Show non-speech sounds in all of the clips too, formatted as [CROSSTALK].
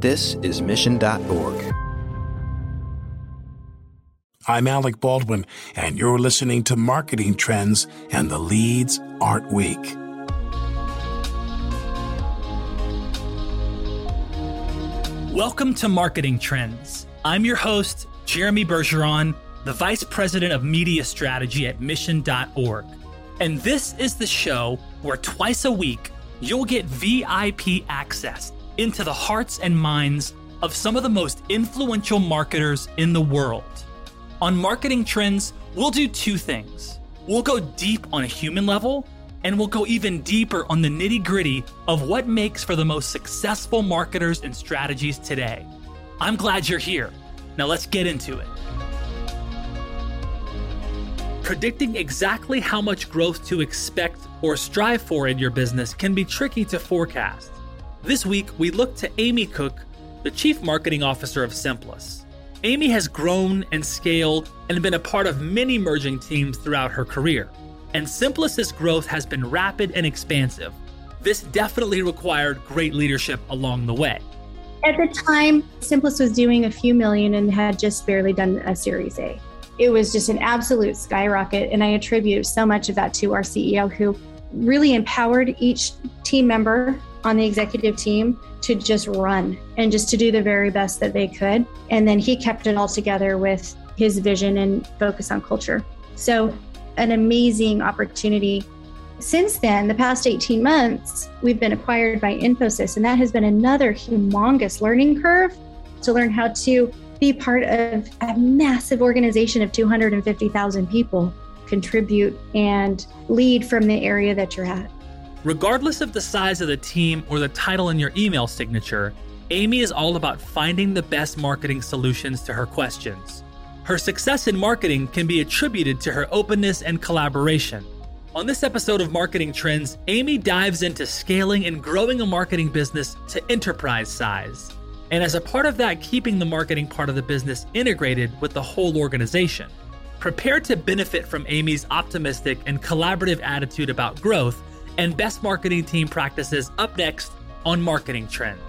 This is Mission.org. I'm Alec Baldwin, and you're listening to Marketing Trends and the Leads Aren't Weak. Welcome to Marketing Trends. I'm your host, Jeremy Bergeron, the Vice President of Media Strategy at Mission.org. And this is the show where twice a week you'll get VIP access into the hearts and minds of some of the most influential marketers in the world. On Marketing Trends, we'll do two things. We'll go deep on a human level, and we'll go even deeper on the nitty gritty of what makes for the most successful marketers and strategies today. I'm glad you're here. Now let's get into it. Predicting exactly how much growth to expect or strive for in your business can be tricky to forecast. This week, we look to Amy Cook, the Chief Marketing Officer of Simplus. Amy has grown and scaled and been a part of many merging teams throughout her career. And Simplus's growth has been rapid and expansive. This definitely required great leadership along the way. At the time, Simplus was doing a few million and had just barely done a Series A. It was just an absolute skyrocket. And I attribute so much of that to our CEO, who really empowered each team member on the executive team to just run and just to do the very best that they could. And then he kept it all together with his vision and focus on culture. So, an amazing opportunity. Since then, the past 18 months, we've been acquired by Infosys, and that has been another humongous learning curve to learn how to be part of a massive organization of 250,000 people, contribute and lead from the area that you're at. Regardless of the size of the team or the title in your email signature, Amy is all about finding the best marketing solutions to her questions. Her success in marketing can be attributed to her openness and collaboration. On this episode of Marketing Trends, Amy dives into scaling and growing a marketing business to enterprise size. And as a part of that, keeping the marketing part of the business integrated with the whole organization. Prepare to benefit from Amy's optimistic and collaborative attitude about growth and best marketing team practices up next on Marketing Trends.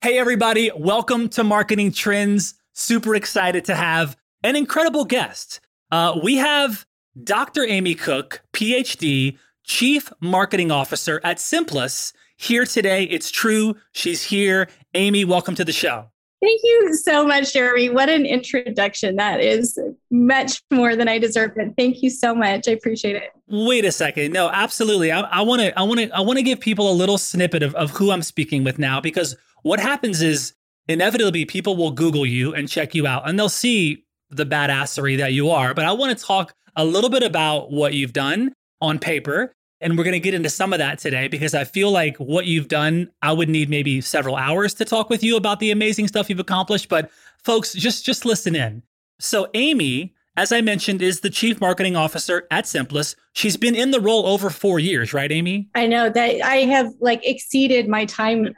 Hey, everybody, welcome to Marketing Trends. Super excited to have an incredible guest. Uh, we have Dr. Amy Cook, PhD, Chief Marketing Officer at Simplus here today. It's true. She's here. Amy, welcome to the show. Thank you so much, Jeremy. What an introduction. That is much more than I deserve. It. Thank you so much. I appreciate it. Wait a second. No, absolutely. I want to, I want to, I want to give people a little snippet of, of who I'm speaking with now, because what happens is inevitably people will Google you and check you out and they'll see the badassery that you are. But I want to talk a little bit about what you've done on paper and we're going to get into some of that today because I feel like what you've done, I would need maybe several hours to talk with you about the amazing stuff you've accomplished. But folks, just just listen in. So Amy, as I mentioned, is the chief marketing officer at Simplus. She's been in the role over four years, right, Amy? I know that I have like exceeded my time.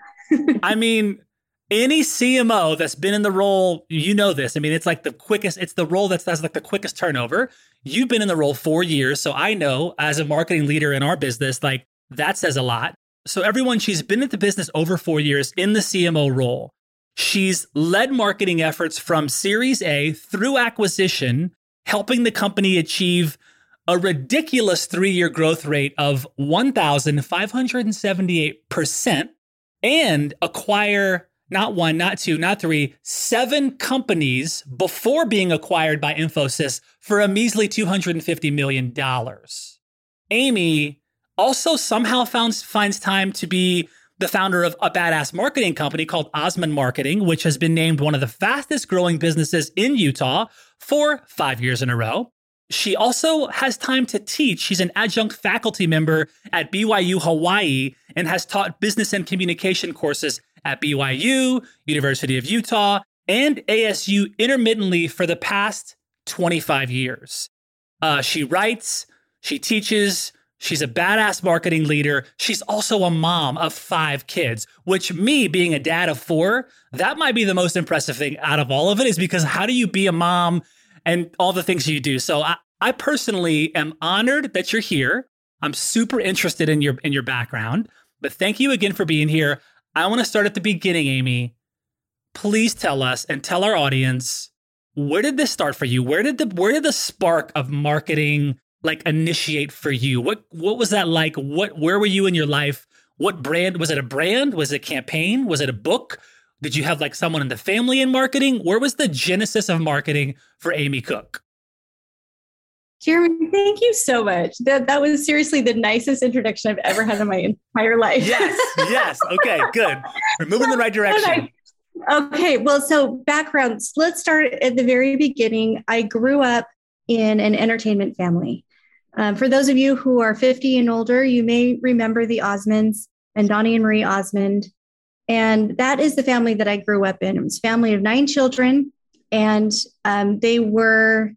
I mean, any CMO that's been in the role, you know this. I mean, it's like the quickest, it's the role that's, that's like the quickest turnover. You've been in the role four years. So I know as a marketing leader in our business, like that says a lot. So everyone, she's been in the business over four years in the CMO role. She's led marketing efforts from Series A through acquisition, helping the company achieve a ridiculous three year growth rate of 1,578% and acquire not one, not two, not three, seven companies before being acquired by Infosys for a measly $250 million. Amy also somehow found, finds time to be the founder of a badass marketing company called Osmond Marketing, which has been named one of the fastest growing businesses in Utah for five years in a row. She also has time to teach. She's an adjunct faculty member at BYU Hawaii and has taught business and communication courses at BYU, University of Utah, and ASU intermittently for the past 25 years. Uh, she writes, she teaches, She's a badass marketing leader. She's also a mom of five kids, which, me being a dad of four, that might be the most impressive thing out of all of it is because how do you be a mom and all the things you do? So I, I personally am honored that you're here. I'm super interested in your in your background, but thank you again for being here. I want to start at the beginning, Amy. Please tell us and tell our audience where did this start for you? Where did the where did the spark of marketing like initiate for you? What what was that like? What where were you in your life? What brand was it a brand? Was it a campaign? Was it a book? Did you have like someone in the family in marketing? Where was the genesis of marketing for Amy Cook? Jeremy, thank you so much. That that was seriously the nicest introduction I've ever had in my entire life. Yes, yes. Okay, good. We're moving in the right [LAUGHS] direction. Okay, well, so backgrounds. Let's start at the very beginning. I grew up in an entertainment family. Um, for those of you who are 50 and older, you may remember the Osmonds and Donnie and Marie Osmond. And that is the family that I grew up in. It was a family of nine children. And um, they were,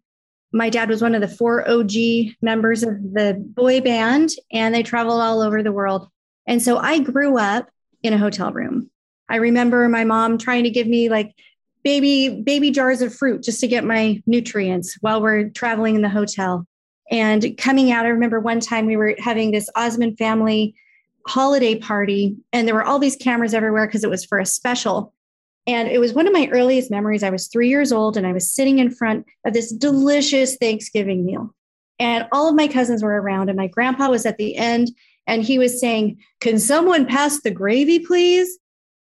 my dad was one of the four OG members of the boy band, and they traveled all over the world. And so I grew up in a hotel room. I remember my mom trying to give me like baby baby jars of fruit just to get my nutrients while we're traveling in the hotel. And coming out, I remember one time we were having this Osmond family holiday party, and there were all these cameras everywhere because it was for a special. And it was one of my earliest memories. I was three years old and I was sitting in front of this delicious Thanksgiving meal. And all of my cousins were around, and my grandpa was at the end and he was saying, Can someone pass the gravy, please?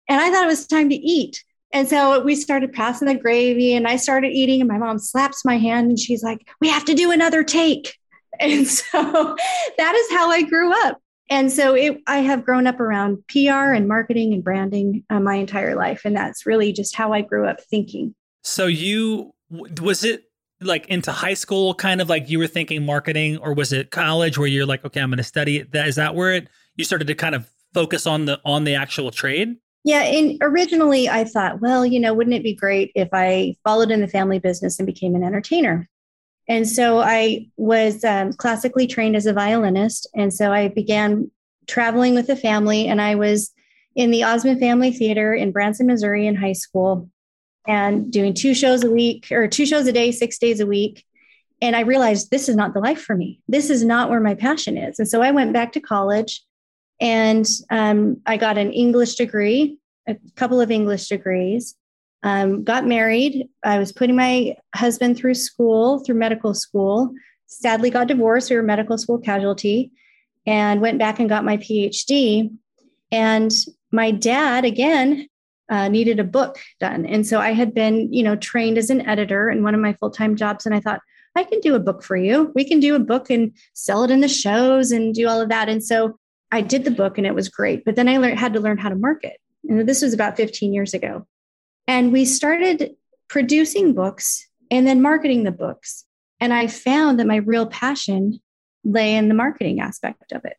And I thought it was time to eat. And so we started passing the gravy and I started eating and my mom slaps my hand and she's like, we have to do another take. [LAUGHS] And so [LAUGHS] that is how I grew up. And so it, I have grown up around PR and marketing and branding uh, my entire life. And that's really just how I grew up thinking. So you, was it like into high school, kind of like you were thinking marketing, or was it college where you're like, okay, I'm going to study it? That, is that where it, you started to kind of focus on the, on the actual trade? Yeah, and originally I thought, well, you know, wouldn't it be great if I followed in the family business and became an entertainer? And so I was um, classically trained as a violinist. And so I began traveling with the family, and I was in the Osmond Family Theater in Branson, Missouri in high school, and doing two shows a week or two shows a day, six days a week. And I realized this is not the life for me. This is not where my passion is. And so I went back to college and um, I got an English degree, a couple of English degrees. Um, got married. I was putting my husband through school, through medical school. Sadly, got divorced. We were medical school casualty, and went back and got my PhD. And my dad, again, uh, needed a book done, and so I had been, you know, trained as an editor in one of my full time jobs. And I thought, I can do a book for you. We can do a book and sell it in the shows and do all of that. And so I did the book and it was great, but then I learned, had to learn how to market. And this was about 15 years ago. And we started producing books and then marketing the books. And I found that my real passion lay in the marketing aspect of it.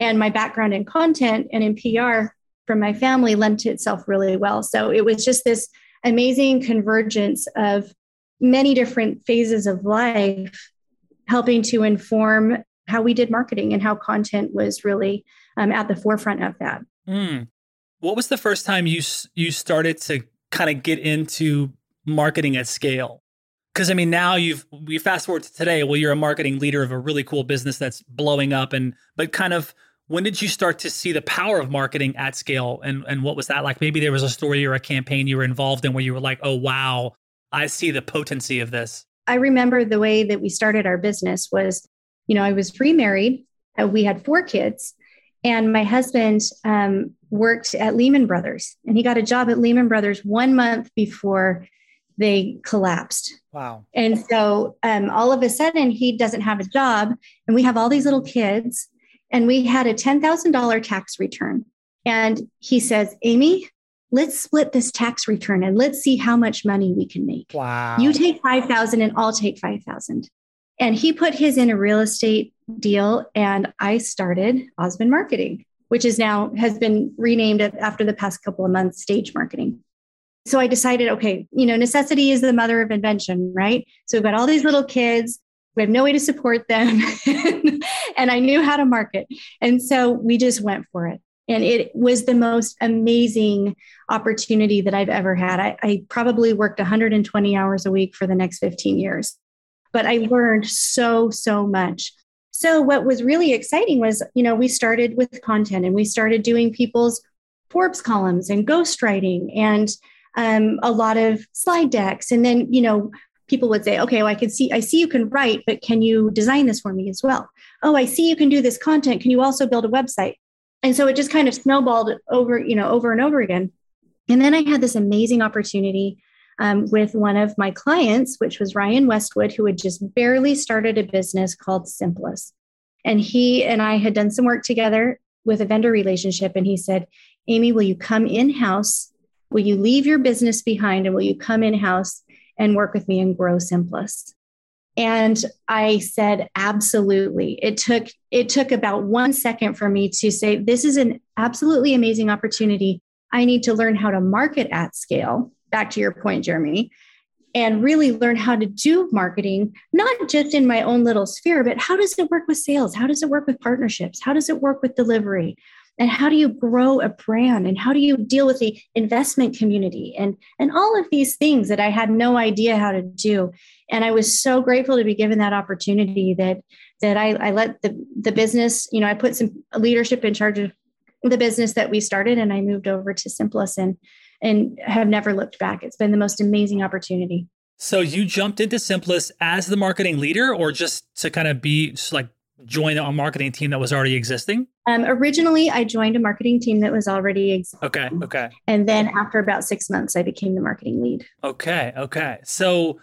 And my background in content and in PR from my family lent itself really well. So it was just this amazing convergence of many different phases of life helping to inform how we did marketing and how content was really um, at the forefront of that. Mm. What was the first time you you started to kind of get into marketing at scale? Because I mean, now you've we fast forward to today. Well, you're a marketing leader of a really cool business that's blowing up, and but kind of when did you start to see the power of marketing at scale, and and what was that like? Maybe there was a story or a campaign you were involved in where you were like, oh wow, I see the potency of this. I remember the way that we started our business was you know, I was remarried. Uh, we had four kids, and my husband um, worked at Lehman Brothers, and he got a job at Lehman Brothers one month before they collapsed. Wow. And so um, all of a sudden, he doesn't have a job, and we have all these little kids, and we had a $10,000 tax return. And he says, Amy, let's split this tax return and let's see how much money we can make. Wow. You take 5,000 and I'll take 5,000. And he put his in a real estate deal, and I started Osmond Marketing, which is now has been renamed after the past couple of months Stage Marketing. So I decided, okay, you know, necessity is the mother of invention, right? So we've got all these little kids. We have no way to support them. [LAUGHS] and I knew how to market. And so we just went for it. And it was the most amazing opportunity that I've ever had. I, I probably worked 120 hours a week for the next 15 years, but I learned so, so much. So, what was really exciting was, you know, we started with content and we started doing people's Forbes columns and ghostwriting and um, a lot of slide decks. And then, you know, people would say, okay, well, I can see, I see you can write, but can you design this for me as well? Oh, I see you can do this content. Can you also build a website? And so it just kind of snowballed over, you know, over and over again. And then I had this amazing opportunity um, with one of my clients, which was Ryan Westwood, who had just barely started a business called Simplus. And he and I had done some work together with a vendor relationship. And he said, Amy, will you come in house? Will you leave your business behind and will you come in house and work with me and grow Simplus? And I said, absolutely. It took it took about one second for me to say, this is an absolutely amazing opportunity. I need to learn how to market at scale. Back to your point, Jeremy, and really learn how to do marketing, not just in my own little sphere, but how does it work with sales? How does it work with partnerships? How does it work with delivery? and how do you grow a brand and how do you deal with the investment community and and all of these things that i had no idea how to do and i was so grateful to be given that opportunity that that i, I let the the business you know i put some leadership in charge of the business that we started and i moved over to simplus and and have never looked back it's been the most amazing opportunity so you jumped into simplus as the marketing leader or just to kind of be just like join a marketing team that was already existing? Um, originally, I joined a marketing team that was already existing. Okay. Okay. And then after about six months, I became the marketing lead. Okay. Okay. So,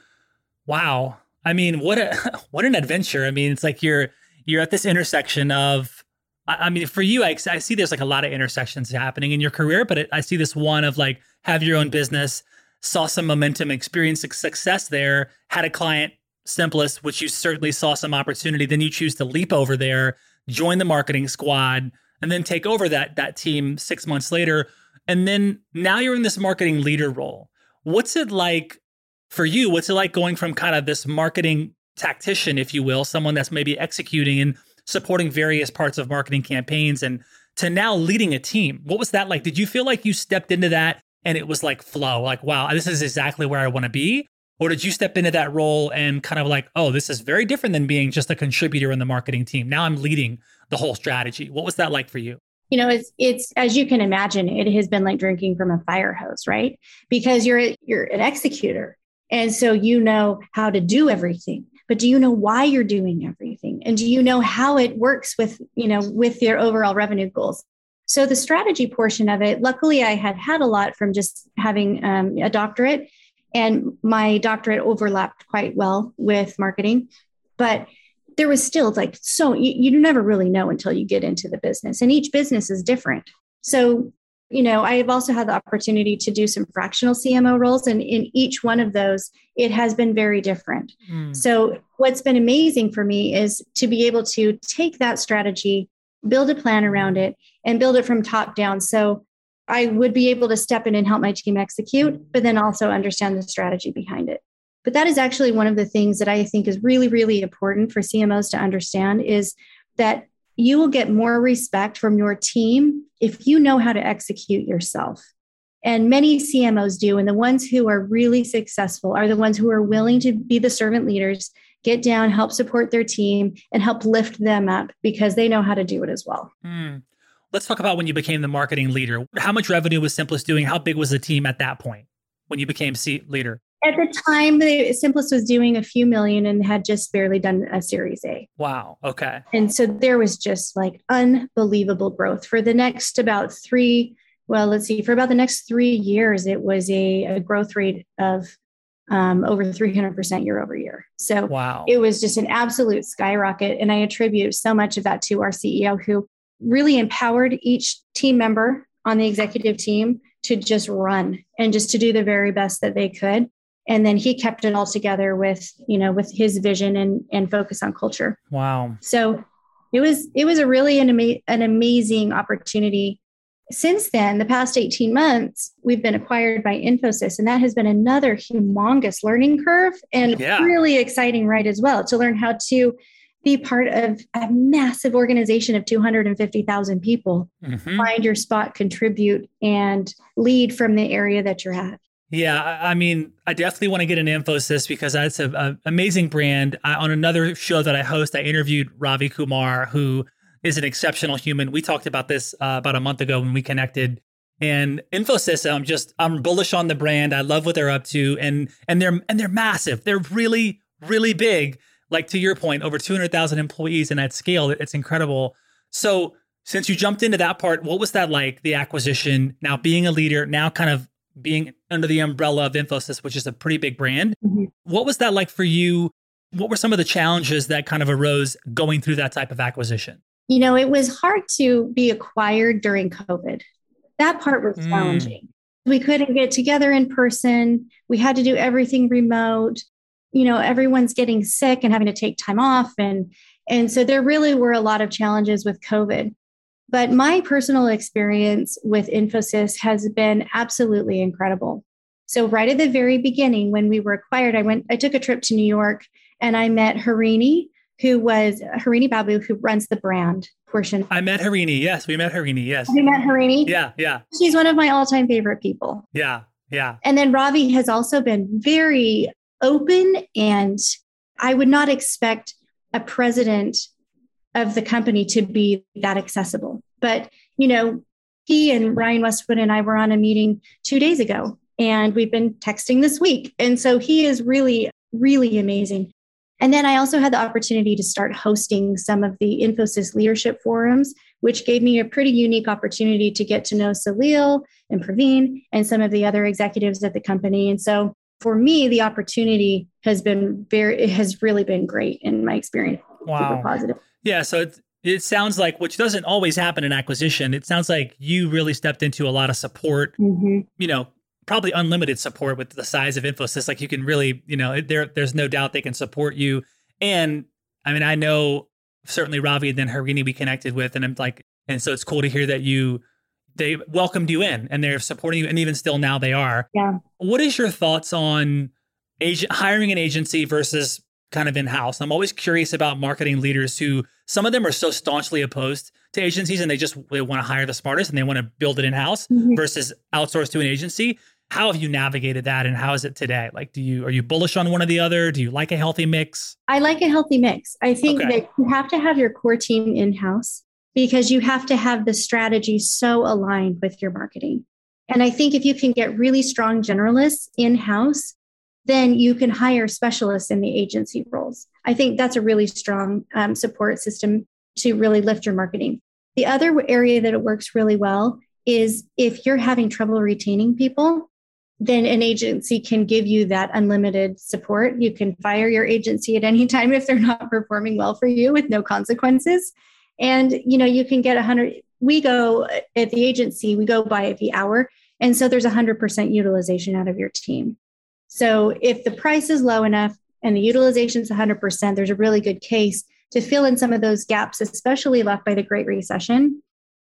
wow. I mean, what a [LAUGHS] what an adventure. I mean, it's like you're you're at this intersection of. I, mean, for you, I, I see there's like a lot of intersections happening in your career, but it, I see this one of like have your own business, saw some momentum, experienced success there, had a client Simplus, which you certainly saw some opportunity. Then you choose to leap over there, join the marketing squad, and then take over that that team six months later. And then now you're in this marketing leader role. What's it like for you? What's it like going from kind of this marketing tactician, if you will, someone that's maybe executing and supporting various parts of marketing campaigns and to now leading a team? What was that like? Did you feel like you stepped into that and it was like flow, like, wow, this is exactly where I want to be? Or did you step into that role and kind of like, oh, this is very different than being just a contributor in the marketing team? Now I'm leading the whole strategy. What was that like for you? You know, it's it's as you can imagine, it has been like drinking from a fire hose, right? Because you're you're an executor. And so you know how to do everything. But do you know why you're doing everything? And do you know how it works with, you know, with your overall revenue goals? So the strategy portion of it, luckily I had had a lot from just having um, a doctorate and my doctorate overlapped quite well with marketing but there was still like so you, you never really know until you get into the business and each business is different so you know i have also had the opportunity to do some fractional cmo roles and in each one of those it has been very different mm. so what's been amazing for me is to be able to take that strategy build a plan around it and build it from top down so I would be able to step in and help my team execute, but then also understand the strategy behind it. But that is actually one of the things that I think is really, really important for CMOs to understand is that you will get more respect from your team if you know how to execute yourself. And many CMOs do. And the ones who are really successful are the ones who are willing to be the servant leaders, get down, help support their team, and help lift them up because they know how to do it as well. Mm. Let's talk about when you became the marketing leader. How much revenue was Simplus doing? How big was the team at that point when you became C- leader? At the time, the Simplus was doing a few million and had just barely done a Series A. Wow. Okay. And so there was just like unbelievable growth for the next about three. Well, let's see, for about the next three years, it was a, a growth rate of um, over 300% year over year. So wow. it was just an absolute skyrocket. And I attribute so much of that to our CEO, who really empowered each team member on the executive team to just run and just to do the very best that they could and then he kept it all together with you know with his vision and and focus on culture wow so it was it was a really an, ama- an amazing opportunity since then, the past 18 months, we've been acquired by Infosys, and that has been another humongous learning curve and yeah. really exciting ride as well to learn how to be part of a massive organization of 250,000 people, mm-hmm. find your spot, contribute, and lead from the area that you're at. Yeah, I mean, I definitely want to get an Infosys because that's an amazing brand. I, on another show that I host, I interviewed Ravi Kumar, who is an exceptional human. We talked about this uh, about a month ago when we connected. And Infosys, I'm just I'm bullish on the brand. I love what they're up to, and and they're and they're massive. They're really really big like to your point, over 200,000 employees and at scale, it's incredible. So, since you jumped into that part, what was that like, the acquisition, now being a leader, now kind of being under the umbrella of Infosys, which is a pretty big brand? Mm-hmm. What was that like for you? What were some of the challenges that kind of arose going through that type of acquisition? You know, it was hard to be acquired during COVID. That part was mm. challenging. We couldn't get together in person. We had to do everything remote you know everyone's getting sick and having to take time off and and so there really were a lot of challenges with covid but my personal experience with infosys has been absolutely incredible. So right at the very beginning when we were acquired i went i took a trip to new york and i met harini who was harini babu who runs the brand portion. I met harini yes we met harini yes. We met harini? Yeah yeah. She's one of my all-time favorite people. Yeah yeah. And then Ravi has also been very open and I would not expect a president of the company to be that accessible. But, you know, he and Ryan Westwood and I were on a meeting two days ago, and we've been texting this week. And so he is really, really amazing. And then I also had the opportunity to start hosting some of the Infosys leadership forums, which gave me a pretty unique opportunity to get to know Salil and Pravin and some of the other executives at the company. And so for me, the opportunity has been very, it has really been great in my experience. Wow. Super positive. Yeah. So it, it sounds like, which doesn't always happen in acquisition, it sounds like you really stepped into a lot of support, mm-hmm. you know, probably unlimited support with the size of Infosys. Like you can really, you know, there, there's no doubt they can support you. And I mean, I know certainly Ravi and then Harini we connected with, and I'm like, and so it's cool to hear that you they welcomed you in and they're supporting you and even still now they are yeah what is your thoughts on agent hiring an agency versus kind of in-house i'm always curious about marketing leaders who some of them are so staunchly opposed to agencies and they just they want to hire the smartest and they want to build it in-house mm-hmm. versus outsource to an agency how have you navigated that and how is it today like do you are you bullish on one or the other do you like a healthy mix i like a healthy mix i think okay. that you have to have your core team in-house because you have to have the strategy so aligned with your marketing. And I think if you can get really strong generalists in house, then you can hire specialists in the agency roles. I think that's a really strong um, support system to really lift your marketing. The other area that it works really well is if you're having trouble retaining people, then an agency can give you that unlimited support. You can fire your agency at any [LAUGHS] time if they're not performing well for you with no consequences and you know you can get a 100 we go at the agency we go by the hour and so there's a 100% utilization out of your team so if the price is low enough and the utilization is 100% there's a really good case to fill in some of those gaps especially left by the great recession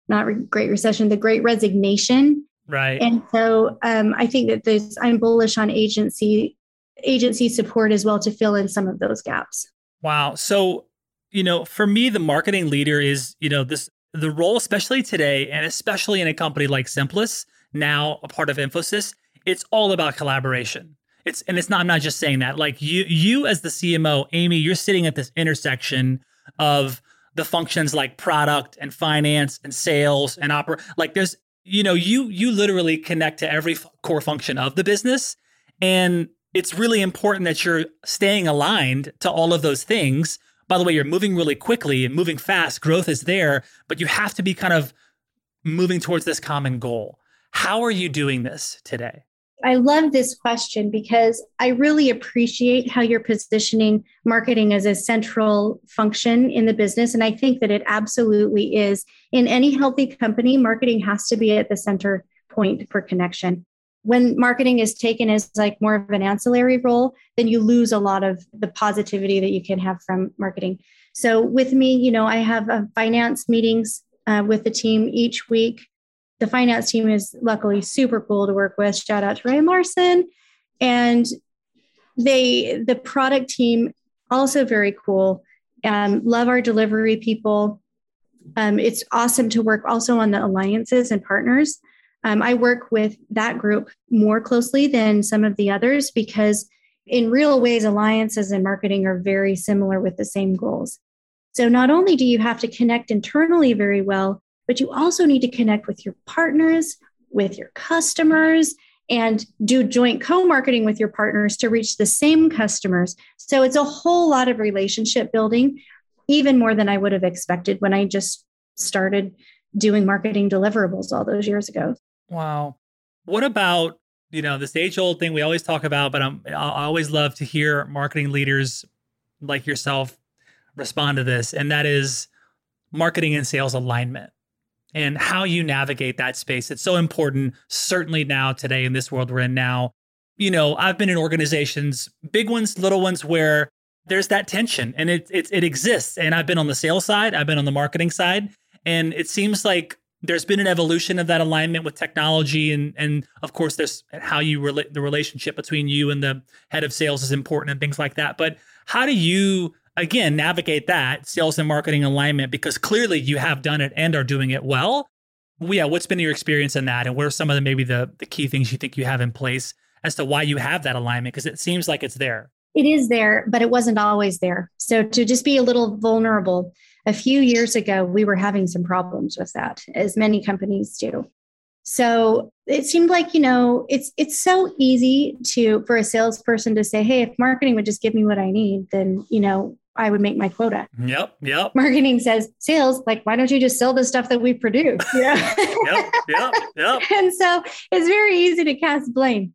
not re- great recession the great resignation. Right. And so um, i think that this i'm bullish on agency agency support as well to fill in some of those gaps. Wow. So you know, for me, the marketing leader is, you know, this the role, especially today, and especially in a company like Simplus, now a part of Infosys, it's all about collaboration. It's and it's not. I'm not just saying that. Like you, you as the CMO, Amy, you're sitting at this intersection of the functions like product and finance and sales and opera. Like there's, you know, you you literally connect to every core function of the business, and it's really important that you're staying aligned to all of those things by the way, you're moving really quickly and moving fast, growth is there, but you have to be kind of moving towards this common goal. How are you doing this today? I love this question because I really appreciate how you're positioning marketing as a central function in the business. And I think that it absolutely is. In any healthy company, marketing has to be at the center point for connection when marketing is taken as like more of an ancillary role then you lose a lot of the positivity that you can have from marketing so with me you know i have uh, finance meetings uh, with the team each week the finance team is luckily super cool to work with. Shout out to Ryan Larson. And they, the product team, also very cool. Um, love our delivery people. Um, it's awesome to work also on the alliances and partners. Um, I work with that group more closely than some of the others because, in real ways, alliances and marketing are very similar with the same goals. So, not only do you have to connect internally very well, but you also need to connect with your partners, with your customers, and do joint co marketing with your partners to reach the same customers. So, it's a whole lot of relationship building, even more than I would have expected when I just started doing marketing deliverables all those years ago. Wow. What about, you know, this age old thing we always talk about, but I'm, I always love to hear marketing leaders like yourself respond to this, and that is marketing and sales alignment and how you navigate that space. It's so important, certainly now, today, in this world we're in now. You know, I've been in organizations, big ones, little ones, where there's that tension and it, it, it exists. And I've been on the sales side, I've been on the marketing side. And it seems like there's been an evolution of that alignment with technology and and of course there's how you relate the relationship between you and the head of sales is important and things like that but how do you again navigate that sales and marketing alignment because clearly you have done it and are doing it well. Yeah what's been your experience in that and what are some of the maybe the the key things you think you have in place as to why you have that alignment? Because it seems like it's there. It is there but it wasn't always there. So to just be a little vulnerable a few years ago, we were having some problems with that, as many companies do. So it seemed like, you know, it's it's so easy to for a salesperson to say, hey, if marketing would just give me what I need, then you know, I would make my quota. Yep. Yep. Marketing says, sales, like, why don't you just sell the stuff that we produce? [LAUGHS] Yeah. yep. Yep. Yep. [LAUGHS] and so it's very easy to cast blame.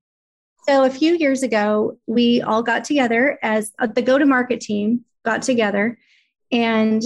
So a few years ago, we all got together as uh, the go to market team got together and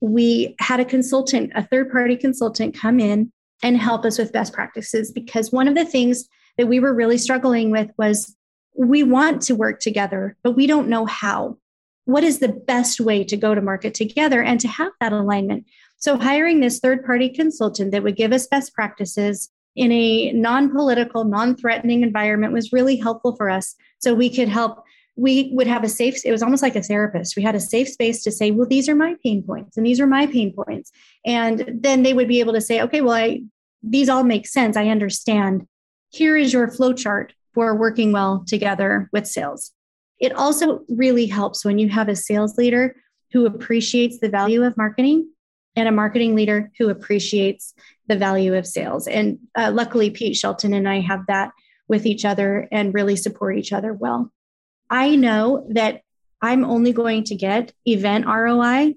we had a consultant, a third party consultant, come in and help us with best practices because one of the things that we were really struggling with was we want to work together, but we don't know how. What is the best way to go to market together and to have that alignment? So, hiring this third party consultant that would give us best practices in a non political, non threatening environment was really helpful for us. So, we could help we would have a safe it was almost like a therapist. We had a safe space to say well these are my pain points and these are my pain points. And then they would be able to say okay well i these all make sense. I understand. Here is your flow chart for working well together with sales it also really helps when you have a sales leader who appreciates the value of marketing and a marketing leader who appreciates the value of sales and uh, luckily pete shelton and i have that with each other and really support each other well I know that I'm only going to get event ROI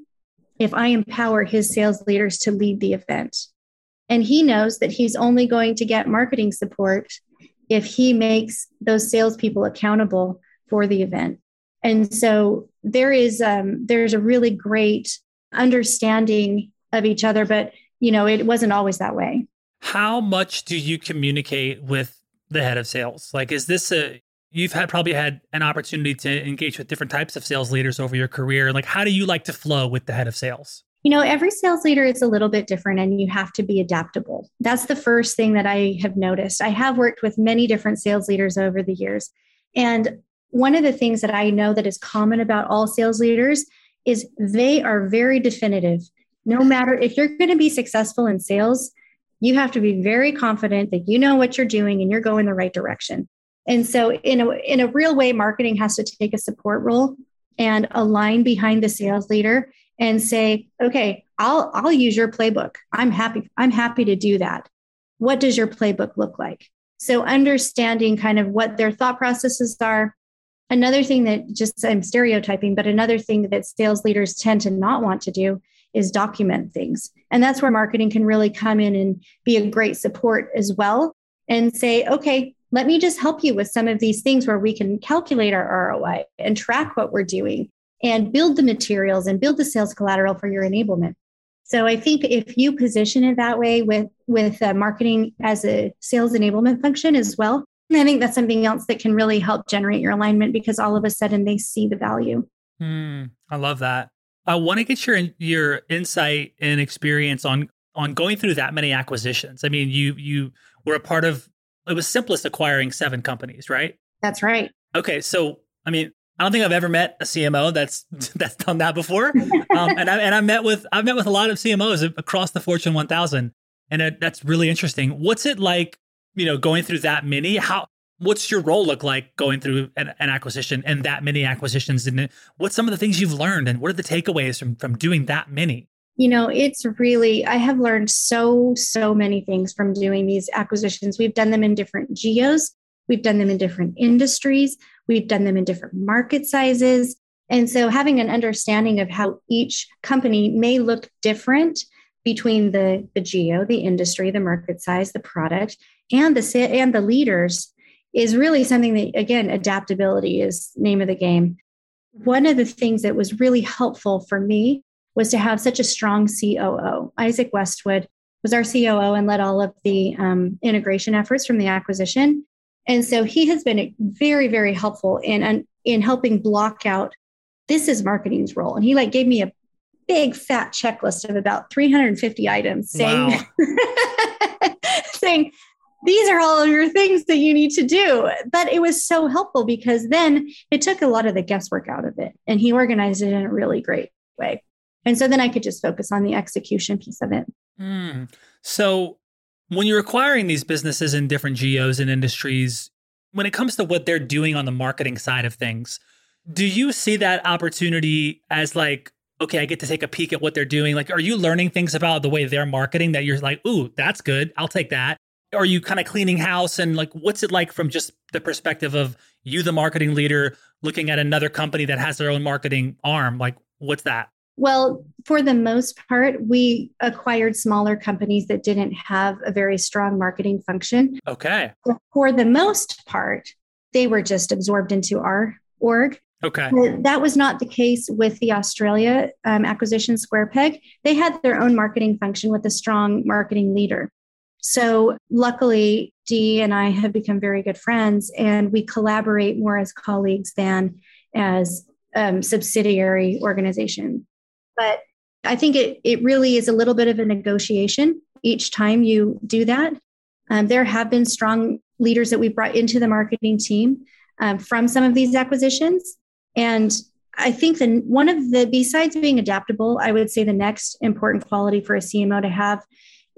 if I empower his sales leaders to lead the event. And he knows that he's only going to get marketing support if he makes those salespeople accountable for the event. And so there is um, there's a really great understanding of each other, but you know it wasn't always that way. How much do you communicate with the head of sales? Like, is this a you've had probably had an opportunity to engage with different types of sales leaders over your career. Like, how do you like to flow with the head of sales? You know, every sales leader is a little bit different and you have to be adaptable. That's the first thing that I have noticed. I have worked with many different sales leaders over the years. And one of the things that I know that is common about all sales leaders is they are very definitive. No matter if you're going to be successful in sales, you have to be very confident that you know what you're doing and you're going the right direction. And so in a in a real way, marketing has to take a support role and align behind the sales leader and say, okay, I'll I'll use your playbook. I'm happy, I'm happy to do that. What does your playbook look like? So understanding kind of what their thought processes are. Another thing that just I'm stereotyping, but another thing that sales leaders tend to not want to do is document things. And that's where marketing can really come in and be a great support as well and say, okay, let me just help you with some of these things where we can calculate our ROI and track what we're doing and build the materials and build the sales collateral for your enablement. So I think if you position it that way with with uh, marketing as a sales enablement function as well, I think that's something else that can really help generate your alignment because all of a sudden they see the value. Mm, I love that. I want to get your your insight and experience on on going through that many acquisitions. I mean, you you were a part of it was Simplus acquiring seven companies, right? That's right. Okay, so I mean, I don't think I've ever met a CMO that's [LAUGHS] that's done that before. Um, and I and I met with I've met with a lot of CMOs across the Fortune 1000, and it, that's really interesting. What's it like, you know, going through that many? How what's your role look like going through an, an, acquisition and that many acquisitions? And what's some of the things you've learned and what are the takeaways from from doing that many? You know it's really i have learned so so many things from doing these acquisitions. We've done them in different geos. We've done them in different industries. We've done them in different market sizes. And so having an understanding of how each company may look different between the the geo the industry the market size the product and the and the leaders is really something that, again, adaptability is name of the game. One of the things that was really helpful for me was to have such a strong COO. Isaac Westwood was our COO and led all of the um, integration efforts from the acquisition. And so he has been very, very helpful in, in helping block out this is marketing's role. And he like gave me a big fat checklist of about 350 items saying, wow. [LAUGHS] saying these are all of your things that you need to do. But it was so helpful because then it took a lot of the guesswork out of it and he organized it in a really great way. And so then I could just focus on the execution piece of it. Mm. So when you're acquiring these businesses in different geos and industries, when it comes to what they're doing on the marketing side of things, do you see that opportunity as like, okay, I get to take a peek at what they're doing? Like, are you learning things about the way they're marketing that you're like, ooh, that's good. I'll take that. Are you kind of cleaning house? And like what's it like from just the perspective of you the marketing leader looking at another company that has their own marketing arm? Like what's that? Well for the most part we acquired smaller companies that didn't have a very strong marketing function. Okay. For the most part they were just absorbed into our org Okay. That was not the case with the Australia um, acquisition Square Peg. They had their own marketing function with a strong marketing leader. So luckily, Dee and I have become very good friends, and we collaborate more as colleagues than as um, subsidiary organization. But I think it it really is a little bit of a negotiation each time you do that. Um, there have been strong leaders that we brought into the marketing team um, from some of these acquisitions, and I think the one of the besides being adaptable, I would say the next important quality for a CMO to have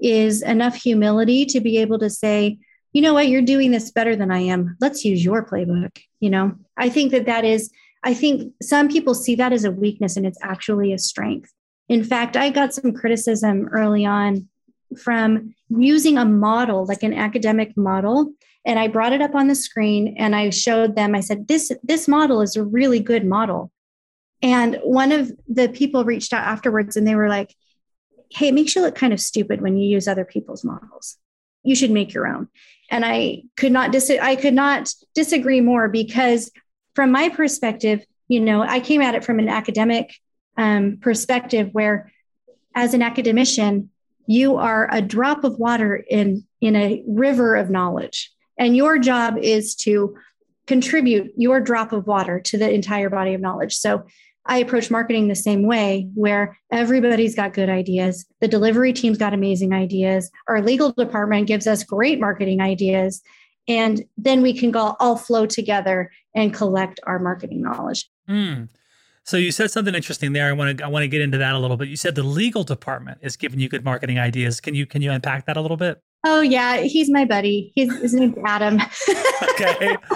is enough humility to be able to say, you know what, you're doing this better than I am. Let's use your playbook. You know, I think that that is, I think some people see that as a weakness and it's actually a strength. In fact, I got some criticism early on from using a model, like an academic model, and I brought it up on the screen and I showed them, I said, this, this model is a really good model. And one of the people reached out afterwards and they were like, hey, it makes you look kind of stupid when you use other people's models. You should make your own. And I could not dis- I could not disagree more because from my perspective, you know, I came at it from an academic um, perspective where as an academician, you are a drop of water in in a river of knowledge. And your job is to contribute your drop of water to the entire body of knowledge. So I approach marketing the same way, where everybody's got good ideas. The delivery team's got amazing ideas. Our legal department gives us great marketing ideas. And then we can all flow together and collect our marketing knowledge. Mm. So you said something interesting there. I want to I want to get into that a little bit. You said the legal department is giving you good marketing ideas. Can you can you unpack that a little bit? Oh yeah, he's my buddy. He's his name's Adam. okay. [LAUGHS]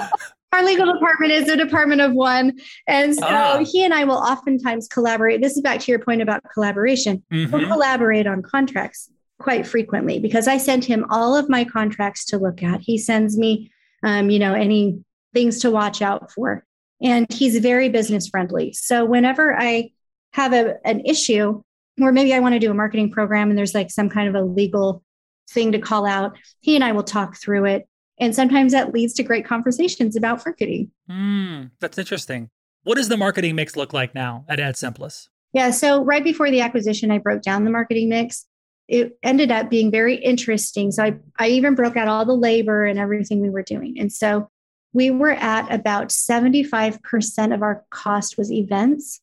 our legal department is a department of one. And so ah. he and I will oftentimes collaborate. This is back to your point about collaboration. Mm-hmm. We'll collaborate on contracts quite frequently because I send him all of my contracts to look at. He sends me, um, you know, any things to watch out for. And he's very business friendly. So whenever I have a, an issue, or maybe I want to do a marketing program and there's like some kind of a legal thing to call out, he and I will talk through it and sometimes that leads to great conversations about marketing. Mm, that's interesting. What does the marketing mix look like now at AdSimplest? Yeah. So right before the acquisition, I broke down the marketing mix. It ended up being very interesting. So I, I even broke out all the labor and everything we were doing. And so we were at about 75% of our cost was events.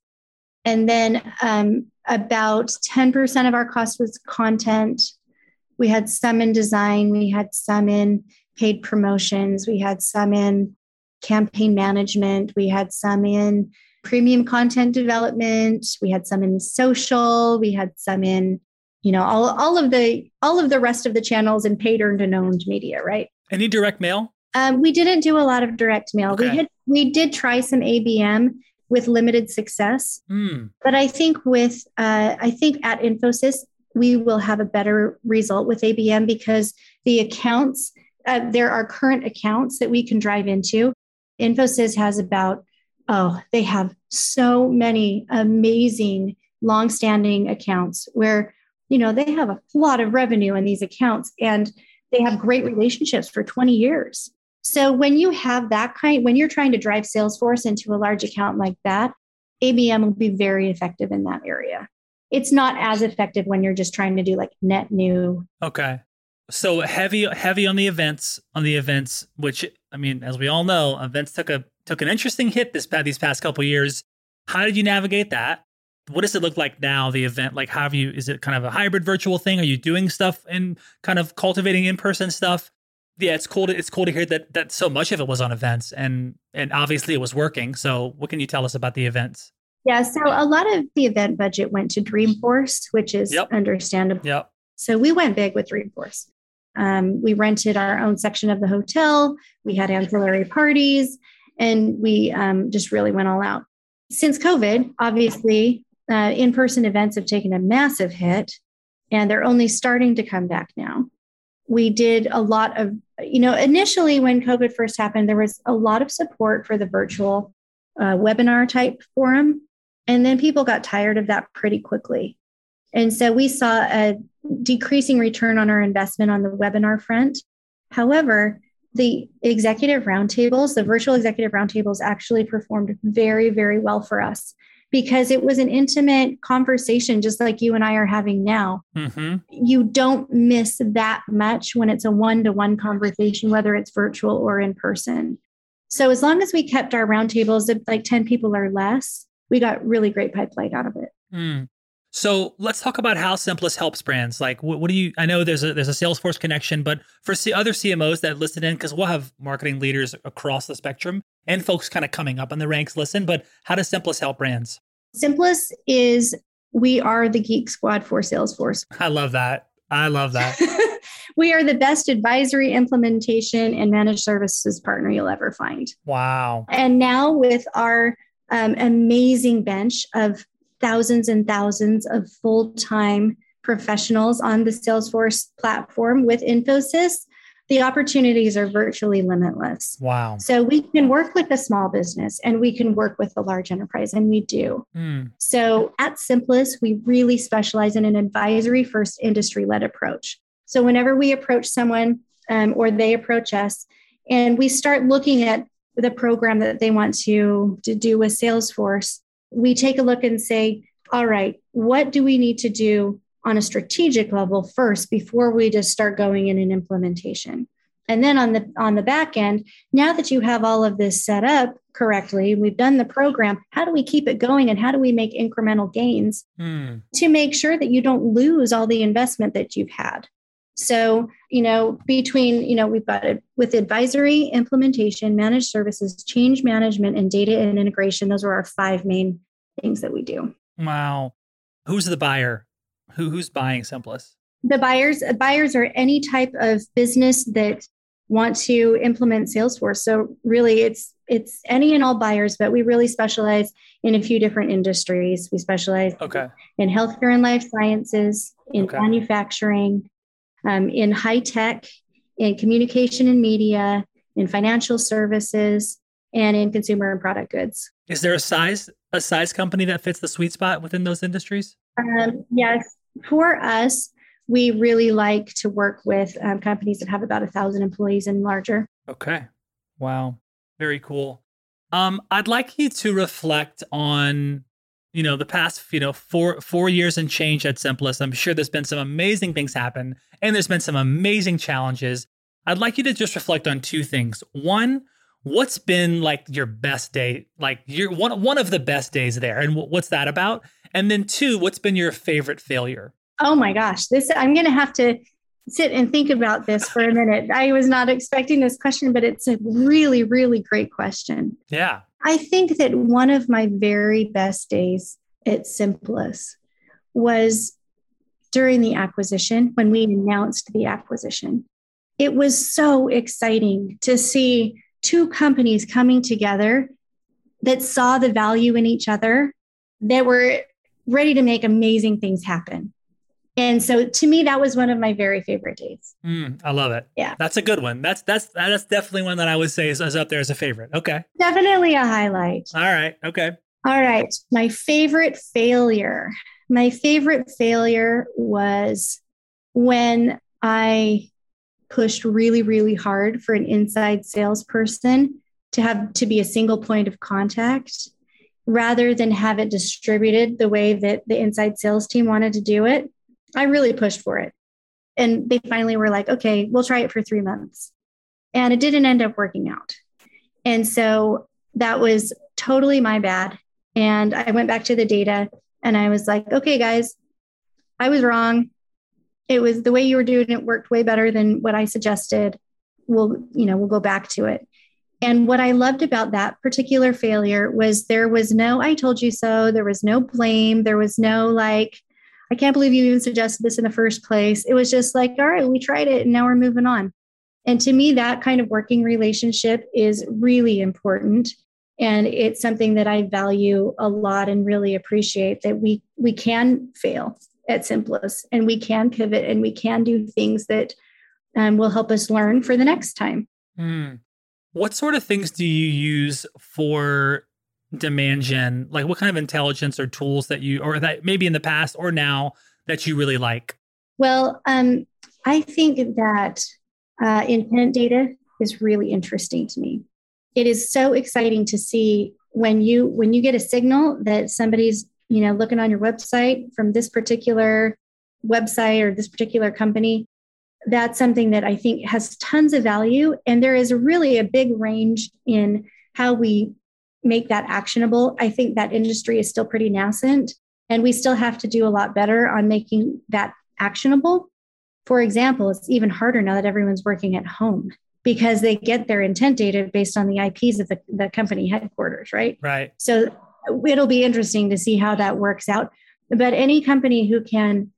And then um, about 10% of our cost was content. We had some in design, we had some in paid promotions, we had some in campaign management, we had some in premium content development, we had some in social, we had some in you know all, all of the all of the rest of the channels in paid earned and owned media right any direct mail um, we didn't do a lot of direct mail okay. we had we did try some abm with limited success. Mm. But I think with, uh, I think at Infosys, we will have a better result with ABM because the accounts, uh, there are current accounts that we can drive into. Infosys has about, oh, they have so many amazing long-standing accounts where, you know, they have a lot of revenue in these accounts and they have great relationships for 20 years. So when you have that kind, when you're trying to drive Salesforce into a large account like that, ABM will be very effective in that area. It's not as effective when you're just trying to do like net new. Okay. So heavy heavy on the events, on the events, which I mean, as we all know, events took a took an interesting hit this past these past couple years. How did you navigate that? What does it look like now? The event, like, how have you? Is it kind of a hybrid virtual thing? Are you doing stuff and kind of cultivating in person stuff? yeah, it's cool. To, it's cool to hear that that so much of it was on events, and and obviously it was working. So, what can you tell us about the events? Yeah, so a lot of the event budget went to Dreamforce, which is yep. understandable. Yep. So we went big with Dreamforce. Um, we rented our own section of the hotel. We had ancillary parties, and we um, just really went all out. Since COVID, obviously, uh, in-person events have taken a massive hit, and they're only starting to come back now we did a lot of, you know, initially when COVID first happened, there was a lot of support for the virtual uh, webinar type forum. And then people got tired of that pretty quickly. And so we saw a decreasing return on our investment on the webinar front. However, the executive roundtables, the virtual executive roundtables actually performed very, very well for us because it was an intimate conversation, just like you and I are having now. Mm-hmm. You don't miss that much when it's a one to one conversation, whether it's virtual or in person. So, as long as we kept our roundtables at like 10 people or less, we got really great pipeline out of it. Mm. So let's talk about how Simplus helps brands. Like, what, what, do you? I know there's a there's a Salesforce connection, but for C- other CMOs that listen in, because we'll have marketing leaders across the spectrum and folks kind of coming up in the ranks listen. But how does Simplus help brands? Simplus is we are the geek squad for Salesforce. I love that. I love that. [LAUGHS] we are the best advisory implementation and managed services partner you'll ever find. Wow. And now with our um, amazing bench of thousands and thousands of full time professionals on the Salesforce platform with Infosys, the opportunities are virtually limitless. Wow. So we can work with a small business and we can work with a large enterprise, and we do. Mm. So at Simplus, we really specialize in an advisory first industry led approach. So whenever we approach someone um, or they approach us, and we start looking at the program that they want to, to do with Salesforce, we take a look and say, all right, what do we need to do on a strategic level first before we just start going in an implementation? And then on the on the back end, now that you have all of this set up correctly, we've done the program, how do we keep it going and how do we make incremental gains mm. to make sure that you don't lose all the investment that you've had? So, you know, between, you know, we've got it with advisory, implementation, managed services, change management, and data and integration. Those are our five main things that we do. Wow. Who's the buyer? Who who's buying Simplus? The buyers buyers are any type of business that want to implement Salesforce. So really it's it's any and all buyers, but we really specialize in a few different industries. We specialize okay. in healthcare and life sciences, in okay. manufacturing, um, in high tech, in communication and media, in financial services, and in consumer and product goods. Is there a size a size company that fits the sweet spot within those industries? Um, yes, for us, we really like to work with um, companies that have about a thousand employees and larger. Okay, wow, very cool. Um, I'd like you to reflect on you know the past you know four four years and change at Simplus. I'm sure there's been some amazing things happen, and there's been some amazing challenges. I'd like you to just reflect on two things. One, What's been like your best day? Like your one one of the best days there, and what's that about? And then two, what's been your favorite failure? Oh my gosh, this I'm going to have to sit and think about this for a minute. I was not expecting this question, but it's a really, really great question. Yeah. I think that one of my very best days at Simplus was during the acquisition when we announced the acquisition. It was so exciting to see two companies coming together that saw the value in each other, that were ready to make amazing things happen. And so to me, that was one of my very favorite days. Mm, I love it. Yeah. That's a good one. That's that's that's definitely one that I would say is, is up there as a favorite. Okay. Definitely a highlight. All right. Okay. All right. My favorite failure. My favorite failure was when I pushed really, really hard for an inside salesperson to have to be a single point of contact rather than have it distributed the way that the inside sales team wanted to do it. I really pushed for it. And they finally were like, okay, we'll try it for three months. And it didn't end up working out. And so that was totally my bad. And I went back to the data and I was like, okay, guys, I was wrong. It was the way you were doing it worked way better than what I suggested. We'll, you know, we'll go back to it. And what I loved about that particular failure was there was no, I told you so. There was no blame. There was no like, I can't believe you even suggested this in the first place. It was just like, all right, we tried it and now we're moving on. And to me, that kind of working relationship is really important. And it's something that I value a lot and really appreciate that we we can fail at Simplus and we can pivot and we can do things that um, will help us learn for the next time. Mm. What sort of things do you use for demand gen? Like what kind of intelligence or tools that you, or that maybe in the past or now that you really like? Well, um, I think that uh, intent data is really interesting to me. It is so exciting to see when you when you get a signal that somebody's you know looking on your website from this particular website or this particular company that's something that i think has tons of value and there is really a big range in how we make that actionable. I think that industry is still pretty nascent and we still have to do a lot better on making that actionable. For example, it's even harder now that everyone's working at home because they get their intent data based on the IPs of the, the company headquarters, right? Right. So it'll be interesting to see how that works out. But any company who can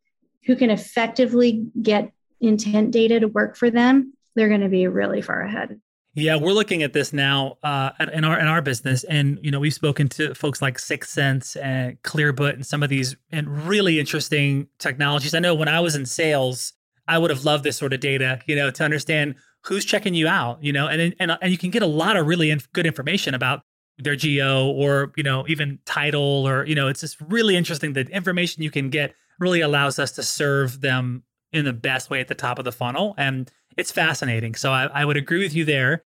who can effectively get intent data to work for them, they're going to be really far ahead. Yeah, we're looking at this now uh, in our in our business, and you know we've spoken to folks like 6sense and Clearbit and some of these and really interesting technologies. I know when I was in sales, I would have loved this sort of data, you know, to understand who's checking you out, you know, and and and you can get a lot of really good information about their geo or you know even title or you know it's just really interesting. The information you can get really allows us to serve them in the best way at the top of the funnel and it's fascinating. So I, I would agree with you there.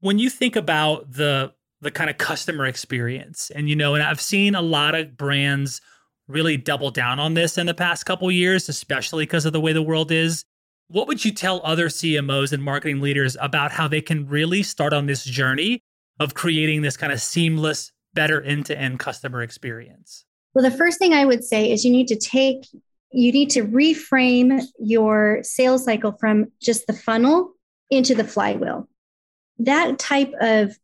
When you think about the the kind of customer experience, and you know, and I've seen a lot of brands really double down on this in the past couple years, especially because of the way the world is. What would you tell other CMOs and marketing leaders about how they can really start on this journey of creating this kind of seamless, better end to end customer experience? Well, the first thing I would say is you need to take you need to reframe your sales cycle from just the funnel into the flywheel. That type of,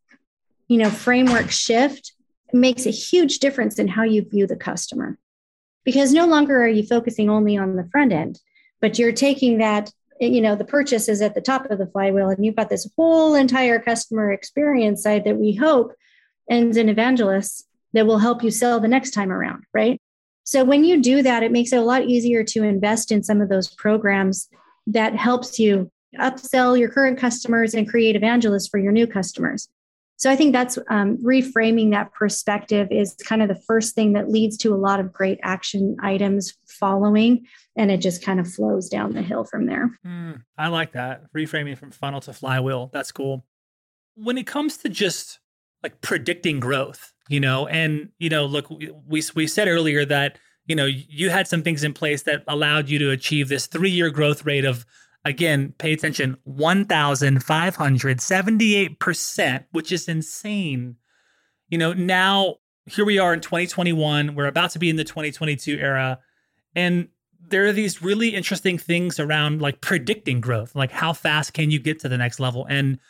you know, framework shift makes a huge difference in how you view the customer. Because no longer are you focusing only on the front end, but you're taking that, you know, the purchase is at the top of the flywheel and you've got this whole entire customer experience side that we hope ends in evangelists that will help you sell the next time around, right? So when you do that, it makes it a lot easier to invest in some of those programs that helps you upsell your current customers and create evangelists for your new customers. So I think that's um, reframing that perspective is kind of the first thing that leads to a lot of great action items following, and it just kind of flows down the hill from there. Mm, I like that reframing from funnel to flywheel. That's cool. When it comes to just like predicting growth, you know and you know look we we said earlier that you know you had some things in place that allowed you to achieve this 3-year growth rate of Again, pay attention 1,578%, which is insane. You know, now here we are in 2021. We're about to be in the 2022 era. And there are these really interesting things around like predicting growth, like how fast can you get to the next level? And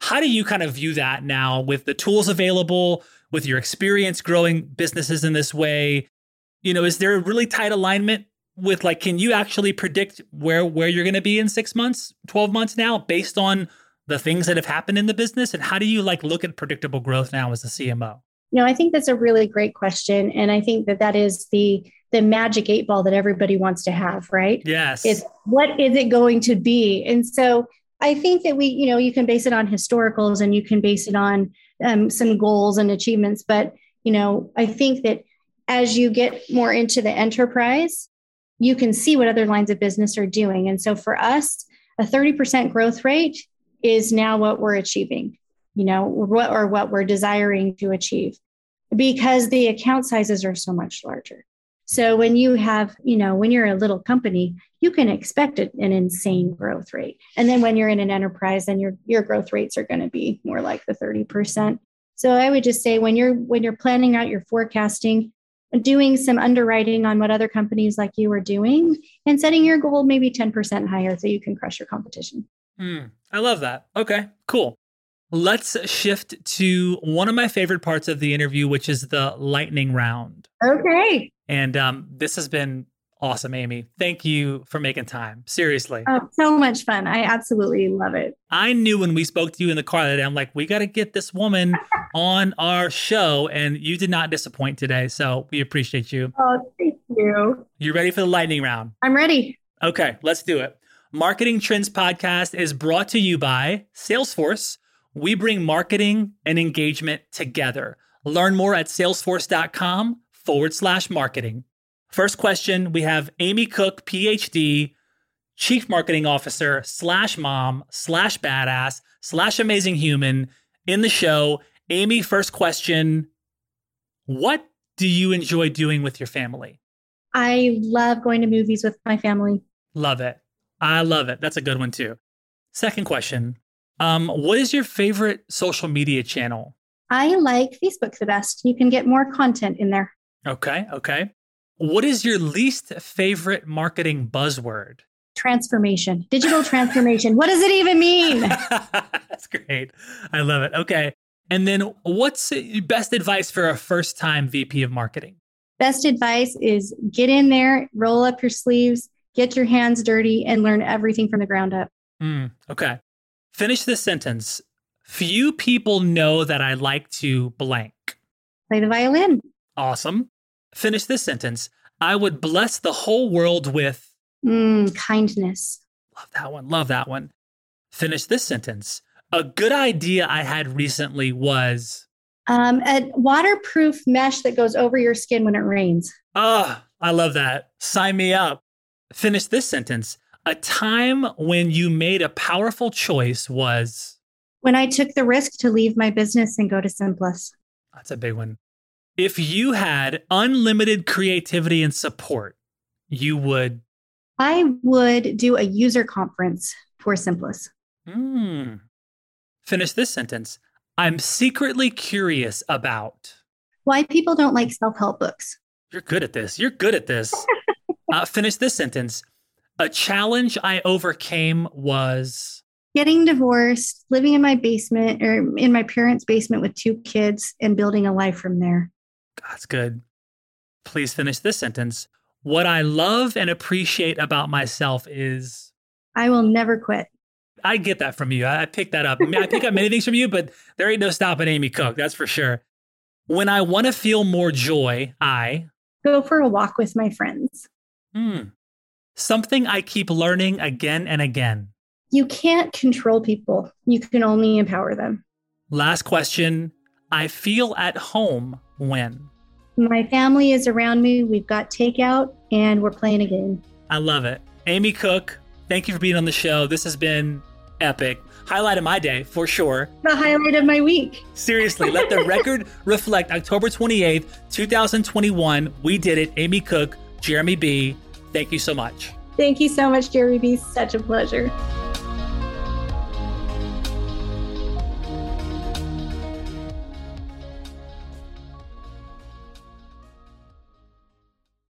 how do you kind of view that now with the tools available, with your experience growing businesses in this way? You know, is there a really tight alignment with like can you actually predict where where you're going to be in 6 months, 12 months now based on the things that have happened in the business and how do you like look at predictable growth now as a CMO? No, I think that's a really great question and I think that that is the the magic eight ball that everybody wants to have, right? Yes. Is what is it going to be? And so I think that we, you know, you can base it on historicals and you can base it on um, some goals and achievements. But, you know, I think that as you get more into the enterprise, you can see what other lines of business are doing. And so for us, a 30% growth rate is now what we're achieving, you know, what or what we're desiring to achieve because the account sizes are so much larger. So when you have, you know, when you're a little company, you can expect an insane growth rate. And then when you're in an enterprise, then your your growth rates are going to be more like the 30%. So I would just say when you're when you're planning out your forecasting, doing some underwriting on what other companies like you are doing and setting your goal maybe 10% higher so you can crush your competition. Mm, I love that. Okay, cool. Let's shift to one of my favorite parts of the interview, which is the lightning round. Okay. And um, this has been awesome, Amy. Thank you for making time. Seriously. Oh, so much fun. I absolutely love it. I knew when we spoke to you in the car that day, I'm like, we got to get this woman [LAUGHS] on our show. And you did not disappoint today. So we appreciate you. Oh, thank you. You ready for the lightning round? I'm ready. Okay, let's do it. Marketing Trends Podcast is brought to you by Salesforce we bring marketing and engagement together. Learn more at salesforce.com forward slash marketing. First question we have Amy Cook, PhD, Chief Marketing Officer, slash mom, slash badass, slash amazing human in the show. Amy, first question What do you enjoy doing with your family? I love going to movies with my family. Love it. I love it. That's a good one too. Second question um, what is your favorite social media channel? I like Facebook the best. You can get more content in there. Okay. Okay. What is your least favorite marketing buzzword? Transformation, digital transformation. What does it even mean? [LAUGHS] That's great. I love it. Okay. And then what's best advice for a first time VP of marketing? Best advice is get in there, roll up your sleeves, get your hands dirty, and learn everything from the ground up. Mm, okay. Finish this sentence. Few people know that I like to blank. Play the violin. Awesome. Finish this sentence. I would bless the whole world with mm, kindness. Love that one. Love that one. Finish this sentence. A good idea I had recently was um, a waterproof mesh that goes over your skin when it rains. Oh, I love that. Sign me up. Finish this sentence. A time when you made a powerful choice was when I took the risk to leave my business and go to Simplus. That's a big one. If you had unlimited creativity and support, you would. I would do a user conference for Simplus. Hmm. Finish this sentence. I'm secretly curious about why people don't like self help books. You're good at this. You're good at this. [LAUGHS] uh, finish this sentence. A challenge I overcame was getting divorced, living in my basement or in my parents' basement with two kids and building a life from there. That's good. Please finish this sentence. What I love and appreciate about myself is I will never quit. I get that from you. I pick that up. I, mean, I pick up many things from you, but there ain't no stopping Amy Cook. That's for sure. When I want to feel more joy, I go for a walk with my friends. Hmm. Something I keep learning again and again. You can't control people, you can only empower them. Last question I feel at home when? My family is around me. We've got takeout and we're playing a game. I love it. Amy Cook, thank you for being on the show. This has been epic. Highlight of my day for sure. The highlight of my week. Seriously, let the [LAUGHS] record reflect October 28th, 2021. We did it. Amy Cook, Jeremy B. Thank you so much. Thank you so much, Jeremy B. Such a pleasure.